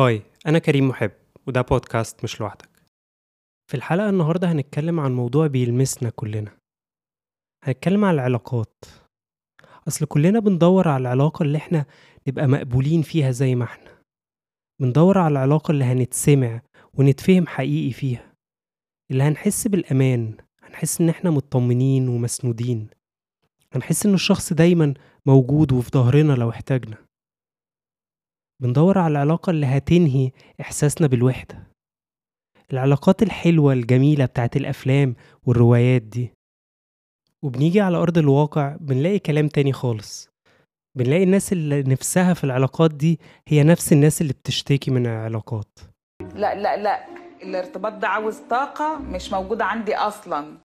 هاي أنا كريم محب وده بودكاست مش لوحدك. في الحلقة النهاردة هنتكلم عن موضوع بيلمسنا كلنا. هنتكلم عن العلاقات. أصل كلنا بندور على العلاقة اللي إحنا نبقى مقبولين فيها زي ما إحنا. بندور على العلاقة اللي هنتسمع ونتفهم حقيقي فيها. اللي هنحس بالأمان هنحس إن إحنا مطمنين ومسنودين. هنحس إن الشخص دايما موجود وفي ظهرنا لو احتاجنا. بندور على العلاقة اللي هتنهي إحساسنا بالوحدة. العلاقات الحلوة الجميلة بتاعت الأفلام والروايات دي. وبنيجي على أرض الواقع بنلاقي كلام تاني خالص. بنلاقي الناس اللي نفسها في العلاقات دي هي نفس الناس اللي بتشتكي من العلاقات. لا لا لا الارتباط ده عاوز طاقة مش موجودة عندي أصلا.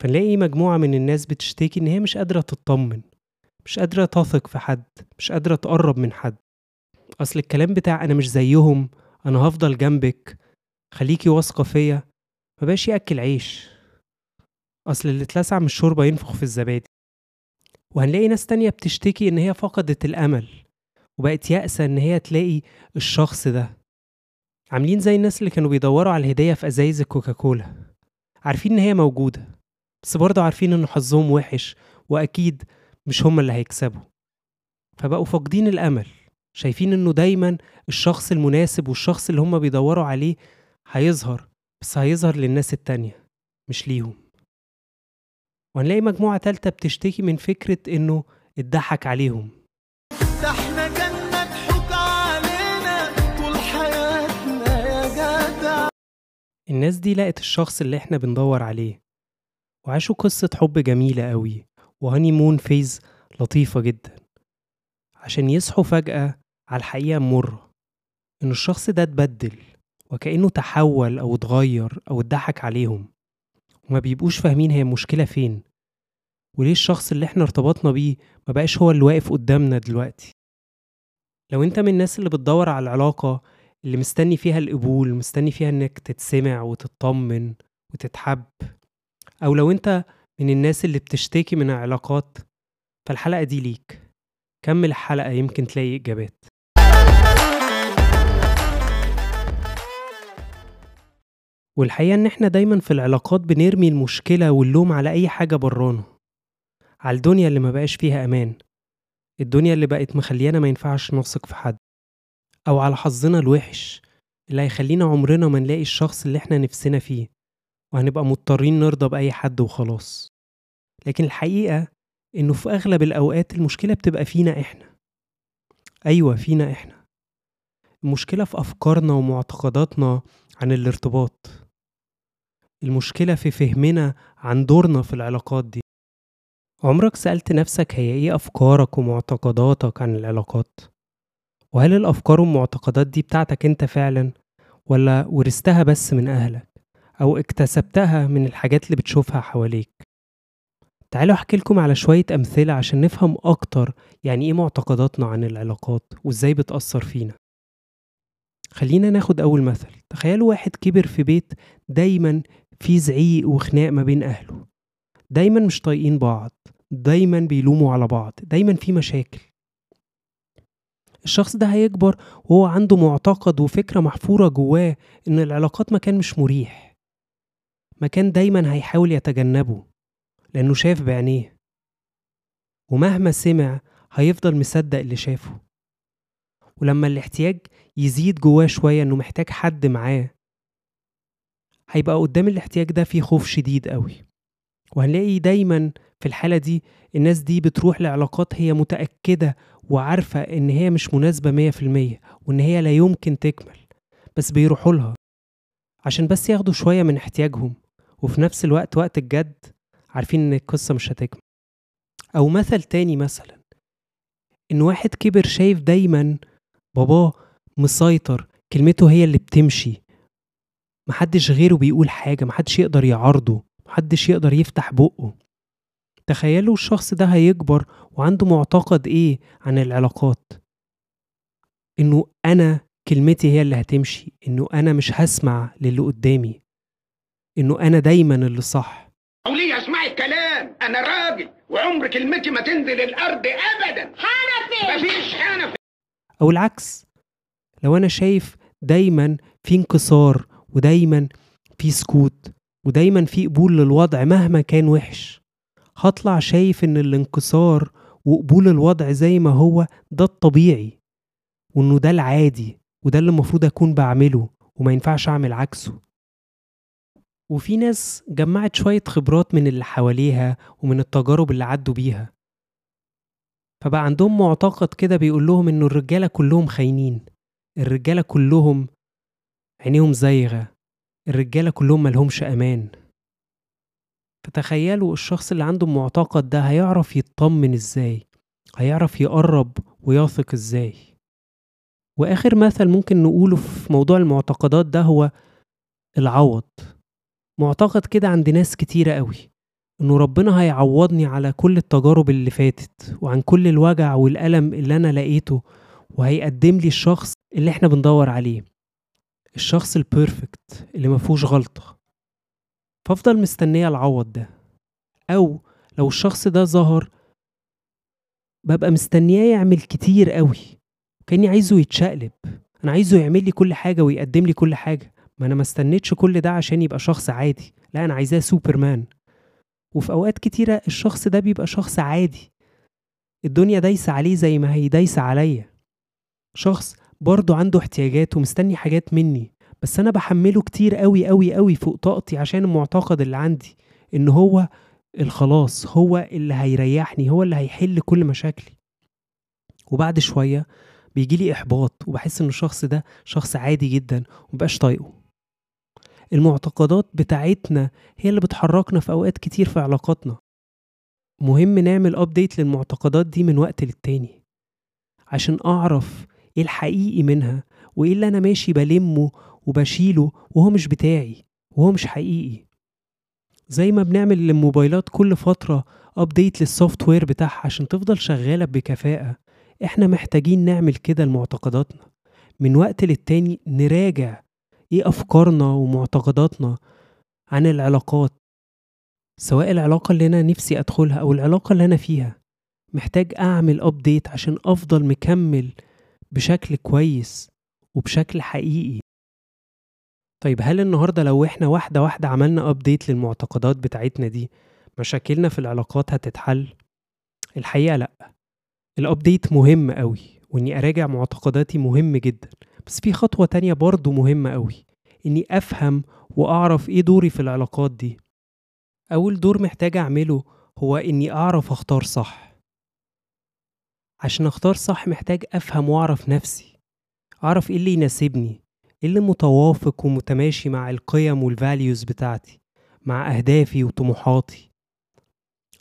فنلاقي مجموعة من الناس بتشتكي إن هي مش قادرة تطمن مش قادرة تثق في حد مش قادرة تقرب من حد. أصل الكلام بتاع أنا مش زيهم أنا هفضل جنبك خليكي واثقة فيا مبقاش يأكل عيش. أصل اللي اتلسع من الشوربة ينفخ في الزبادي. وهنلاقي ناس تانية بتشتكي إن هي فقدت الأمل وبقت يأسة إن هي تلاقي الشخص ده. عاملين زي الناس اللي كانوا بيدوروا على الهدية في أزايز الكوكاكولا. عارفين إن هي موجودة بس برضه عارفين إن حظهم وحش وأكيد مش هما اللي هيكسبوا. فبقوا فاقدين الأمل. شايفين إنه دايما الشخص المناسب والشخص اللي هما بيدوروا عليه هيظهر بس هيظهر للناس التانية مش ليهم. وهنلاقي مجموعة تالتة بتشتكي من فكرة إنه اتضحك عليهم. ده إحنا كان مضحوك علينا طول حياتنا يا جدع. الناس دي لقت الشخص اللي إحنا بندور عليه. وعاشوا قصة حب جميلة قوي و honeymoon phase لطيفة جدا. عشان يصحوا فجأة على الحقيقة المرة إن الشخص ده اتبدل وكأنه تحول أو اتغير أو اتضحك عليهم وما بيبقوش فاهمين هي المشكلة فين وليه الشخص اللي إحنا ارتبطنا بيه ما بقاش هو اللي واقف قدامنا دلوقتي؟ لو أنت من الناس اللي بتدور على العلاقة اللي مستني فيها القبول مستني فيها إنك تتسمع وتطمن وتتحب أو لو أنت من الناس اللي بتشتكي من العلاقات فالحلقة دي ليك. كمل الحلقة يمكن تلاقي إجابات. والحقيقة إن إحنا دايما في العلاقات بنرمي المشكلة واللوم على أي حاجة برانا. على الدنيا اللي ما بقاش فيها أمان. الدنيا اللي بقت مخليانا ما ينفعش نثق في حد. أو على حظنا الوحش اللي هيخلينا عمرنا ما نلاقي الشخص اللي إحنا نفسنا فيه. وهنبقى مضطرين نرضى بأي حد وخلاص. لكن الحقيقة إنه في أغلب الأوقات المشكلة بتبقى فينا إحنا. أيوة فينا إحنا. المشكلة في أفكارنا ومعتقداتنا عن الارتباط. المشكلة في فهمنا عن دورنا في العلاقات دي عمرك سألت نفسك هي إيه أفكارك ومعتقداتك عن العلاقات؟ وهل الأفكار والمعتقدات دي بتاعتك أنت فعلا ولا ورثتها بس من أهلك أو اكتسبتها من الحاجات اللي بتشوفها حواليك؟ تعالوا أحكي لكم على شوية أمثلة عشان نفهم أكتر يعني إيه معتقداتنا عن العلاقات وإزاي بتأثر فينا خلينا ناخد أول مثل تخيلوا واحد كبر في بيت دايما في زعيق وخناق ما بين أهله. دايما مش طايقين بعض دايما بيلوموا على بعض دايما في مشاكل. الشخص ده هيكبر وهو عنده معتقد وفكرة محفورة جواه إن العلاقات مكان مش مريح. مكان دايما هيحاول يتجنبه لأنه شاف بعينيه. ومهما سمع هيفضل مصدق اللي شافه. ولما الاحتياج يزيد جواه شوية إنه محتاج حد معاه هيبقى قدام الاحتياج ده في خوف شديد قوي. وهنلاقي دايما في الحالة دي الناس دي بتروح لعلاقات هي متأكدة وعارفة إن هي مش مناسبة مية في المية وإن هي لا يمكن تكمل بس بيروحوا لها عشان بس ياخدوا شوية من احتياجهم. وفي نفس الوقت وقت الجد عارفين إن القصة مش هتكمل. أو مثل تاني مثلا إن واحد كبر شايف دايما باباه مسيطر كلمته هي اللي بتمشي. محدش غيره بيقول حاجة محدش يقدر يعارضه محدش يقدر يفتح بقه. تخيلوا الشخص ده هيكبر وعنده معتقد إيه عن العلاقات؟ إنه أنا كلمتي هي اللي هتمشي إنه أنا مش هسمع للي قدامي إنه أنا دايما اللي صح. وليه أسمعي الكلام؟ أنا راجل وعمر كلمتي ما تنزل الأرض ابدا. حنفي! مفيش حنفي. أو العكس لو أنا شايف دايما في انكسار ودايما في سكوت ودايما في قبول للوضع مهما كان وحش. هطلع شايف إن الانكسار وقبول الوضع زي ما هو ده الطبيعي وإنه ده العادي وده اللي المفروض أكون بعمله وما ينفعش أعمل عكسه. وفي ناس جمعت شوية خبرات من اللي حواليها ومن التجارب اللي عدوا بيها. فبقى عندهم معتقد كده بيقول لهم إنه الرجالة كلهم خاينين الرجالة كلهم عينيهم زايغة الرجالة كلهم ملهمش أمان. فتخيلوا الشخص اللي عنده المعتقد ده هيعرف يطمن إزاي؟ هيعرف يقرب ويثق إزاي؟ وآخر مثل ممكن نقوله في موضوع المعتقدات ده هو العوض. معتقد كده عند ناس كتيرة قوي إنه ربنا هيعوضني على كل التجارب اللي فاتت وعن كل الوجع والألم اللي أنا لقيته وهيقدم لي الشخص اللي إحنا بندور عليه. الشخص ال perfect اللي مفهوش غلطة فافضل مستنية العوض ده. أو لو الشخص ده ظهر ببقى مستنياه يعمل كتير قوي كأني عايزه يتشقلب. أنا عايزه يعمل لي كل حاجة ويقدم لي كل حاجة. ما أنا ما استنيتش كل ده عشان يبقى شخص عادي. لا أنا عايزاه سوبرمان وفي أوقات كتيرة الشخص ده بيبقى شخص عادي. الدنيا دايسة عليه زي ما هي دايسة عليا. شخص برضه عنده احتياجات ومستني حاجات مني بس أنا بحمله كتير قوي قوي قوي فوق طاقتي عشان المعتقد اللي عندي إن هو الخلاص هو اللي هيريحني هو اللي هيحل كل مشاكلي. وبعد شوية بيجيلي إحباط وبحس إن الشخص ده شخص عادي جدا ومبقاش طايقه. المعتقدات بتاعتنا هي اللي بتحركنا في أوقات كتير في علاقاتنا. مهم نعمل update للمعتقدات دي من وقت للتاني عشان أعرف إيه الحقيقي منها؟ وإيه اللي أنا ماشي بلمه وبشيله وهو مش بتاعي وهو مش حقيقي؟ زي ما بنعمل للموبايلات كل فترة update لل software بتاعها عشان تفضل شغالة بكفاءة. إحنا محتاجين نعمل كده لمعتقداتنا. من وقت للتاني نراجع إيه أفكارنا ومعتقداتنا عن العلاقات سواء العلاقة اللي أنا نفسي أدخلها أو العلاقة اللي أنا فيها. محتاج أعمل update عشان أفضل مكمل بشكل كويس وبشكل حقيقي. طيب هل النهاردة لو إحنا واحدة واحدة عملنا update للمعتقدات بتاعتنا دي مشاكلنا في العلاقات هتتحل؟ الحقيقة لأ. ال update مهم قوي وإني أراجع معتقداتي مهم جدا. بس في خطوة تانية برضو مهمة قوي إني أفهم وأعرف إيه دوري في العلاقات دي. أول دور محتاج أعمله هو إني أعرف أختار صح. عشان اختار صح محتاج افهم واعرف نفسي اعرف إيه اللي يناسبني إيه اللي متوافق ومتماشي مع القيم وال values بتاعتي مع اهدافي وطموحاتي.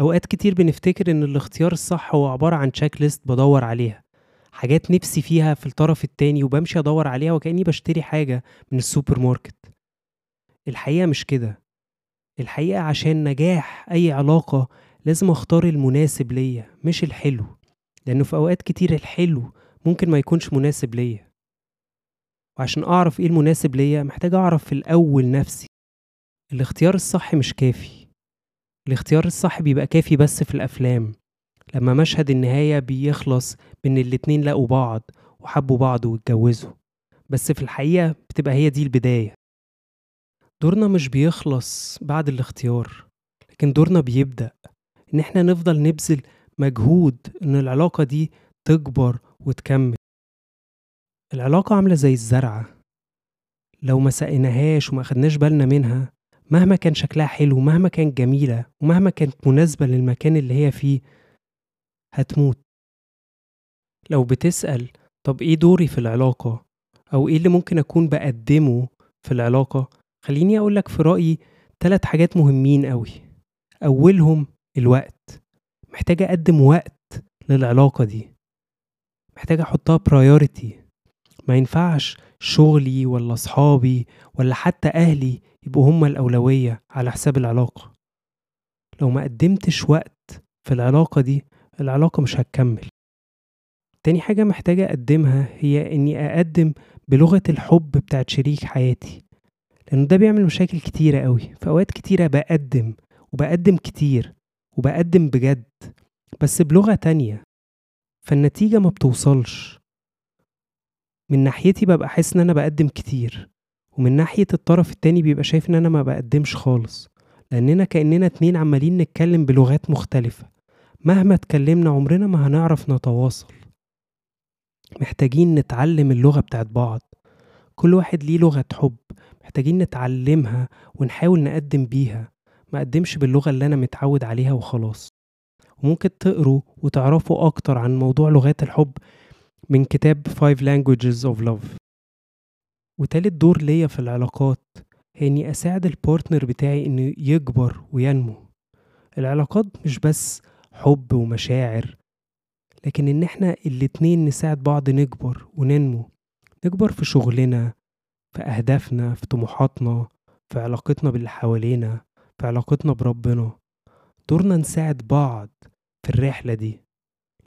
اوقات كتير بنفتكر ان الاختيار الصح هو عبارة عن checklist بدور عليها حاجات نفسي فيها في الطرف التاني وبمشي ادور عليها وكأني بشتري حاجة من السوبر ماركت الحقيقة مش كده الحقيقة عشان نجاح أي علاقة لازم أختار المناسب ليا مش الحلو. لأنه في أوقات كتير الحلو ممكن ما يكونش مناسب ليا. وعشان أعرف إيه المناسب ليا محتاج أعرف في الأول نفسي. الاختيار الصح مش كافي. الاختيار الصح بيبقى كافي بس في الأفلام. لما مشهد النهاية بيخلص بإن الاتنين لقوا بعض وحبوا بعض واتجوزوا. بس في الحقيقة بتبقى هي دي البداية. دورنا مش بيخلص بعد الاختيار لكن دورنا بيبدأ. إن إحنا نفضل نبذل مجهود إن العلاقة دي تكبر وتكمل. العلاقة عاملة زي الزرعة. لو ما سقيناهاش وما أخدناش بالنا منها مهما كان شكلها حلو مهما كانت جميلة ومهما كانت مناسبة للمكان اللي هي فيه هتموت. لو بتسأل طب إيه دوري في العلاقة؟ أو إيه اللي ممكن أكون بقدمه في العلاقة؟ خليني أقولك في رأيي تلات حاجات مهمين قوي أولهم الوقت. محتاج أقدم وقت للعلاقة دي. محتاج أحطها برايورتي ما ينفعش شغلي ولا صحابي ولا حتى أهلي يبقوا هما الأولوية على حساب العلاقة. لو ما قدمتش وقت في العلاقة دي العلاقة مش هتكمل. تاني حاجة محتاجة أقدمها هي إني أقدم بلغة الحب بتاعت شريك حياتي. لأنه ده بيعمل مشاكل كتيرة قوي. في أوقات كتيرة بقدم وبقدم كتير. وبقدم بجد بس بلغة تانية. فالنتيجة ما بتوصلش. من ناحيتي ببقى حاسس إن أنا بقدم كتير ومن ناحية الطرف التاني بيبقى شايف إن أنا ما بقدمش خالص. لأننا كأننا اتنين عمالين نتكلم بلغات مختلفة. مهما اتكلمنا عمرنا ما هنعرف نتواصل. محتاجين نتعلم اللغة بتاعت بعض. كل واحد ليه لغة حب محتاجين نتعلمها ونحاول نقدم بيها. ما أقدمش باللغة اللي أنا متعود عليها وخلاص. وممكن تقروا وتعرفوا أكتر عن موضوع لغات الحب من كتاب Five Languages of Love. وتالت دور ليا في العلاقات هي إني أساعد البارتنر بتاعي إنه يكبر وينمو. العلاقات مش بس حب ومشاعر لكن إن إحنا الاتنين نساعد بعض نكبر وننمو. نكبر في شغلنا في أهدافنا في طموحاتنا في علاقتنا باللي حوالينا. في علاقتنا بربنا دورنا نساعد بعض في الرحلة دي.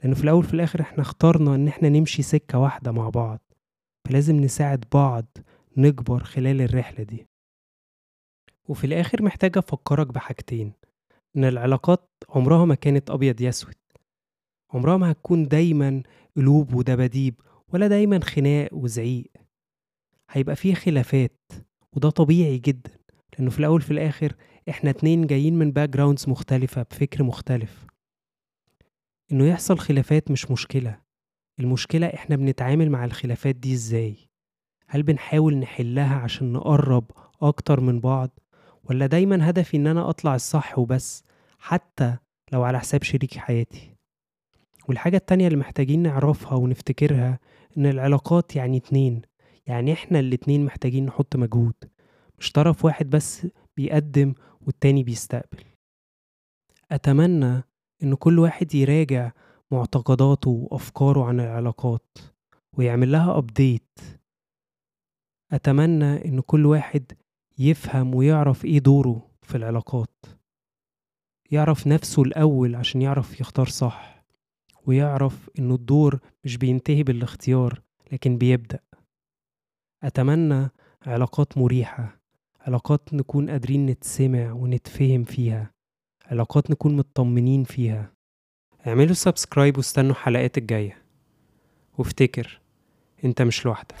لأنه في الأول في الآخر إحنا اخترنا إن إحنا نمشي سكة واحدة مع بعض فلازم نساعد بعض نكبر خلال الرحلة دي. وفي الآخر محتاج أفكرك بحاجتين إن العلاقات عمرها ما كانت أبيض يسود عمرها ما هتكون دايما قلوب ودباديب ولا دايما خناق وزعيق. هيبقى فيه خلافات وده طبيعي جدا لأنه في الأول في الآخر إحنا اتنين جايين من backgrounds مختلفة بفكر مختلف. إنه يحصل خلافات مش مشكلة. المشكلة إحنا بنتعامل مع الخلافات دي إزاي؟ هل بنحاول نحلها عشان نقرب أكتر من بعض؟ ولا دايما هدفي إن أنا أطلع الصح وبس حتى لو على حساب شريك حياتي؟ والحاجة التانية اللي محتاجين نعرفها ونفتكرها إن العلاقات يعني اتنين. يعني إحنا الاتنين محتاجين نحط مجهود. مش طرف واحد بس بيقدم والتاني بيستقبل. أتمنى إن كل واحد يراجع معتقداته وأفكاره عن العلاقات ويعمل لها أبديت أتمنى إن كل واحد يفهم ويعرف إيه دوره في العلاقات. يعرف نفسه الأول عشان يعرف يختار صح ويعرف إنه الدور مش بينتهي بالاختيار لكن بيبدأ. أتمنى علاقات مريحة. علاقات نكون قادرين نتسمع ونتفهم فيها علاقات نكون مطمنين فيها. اعملوا سبسكرايب واستنوا الحلقات الجاية. وافتكر انت مش لوحدك.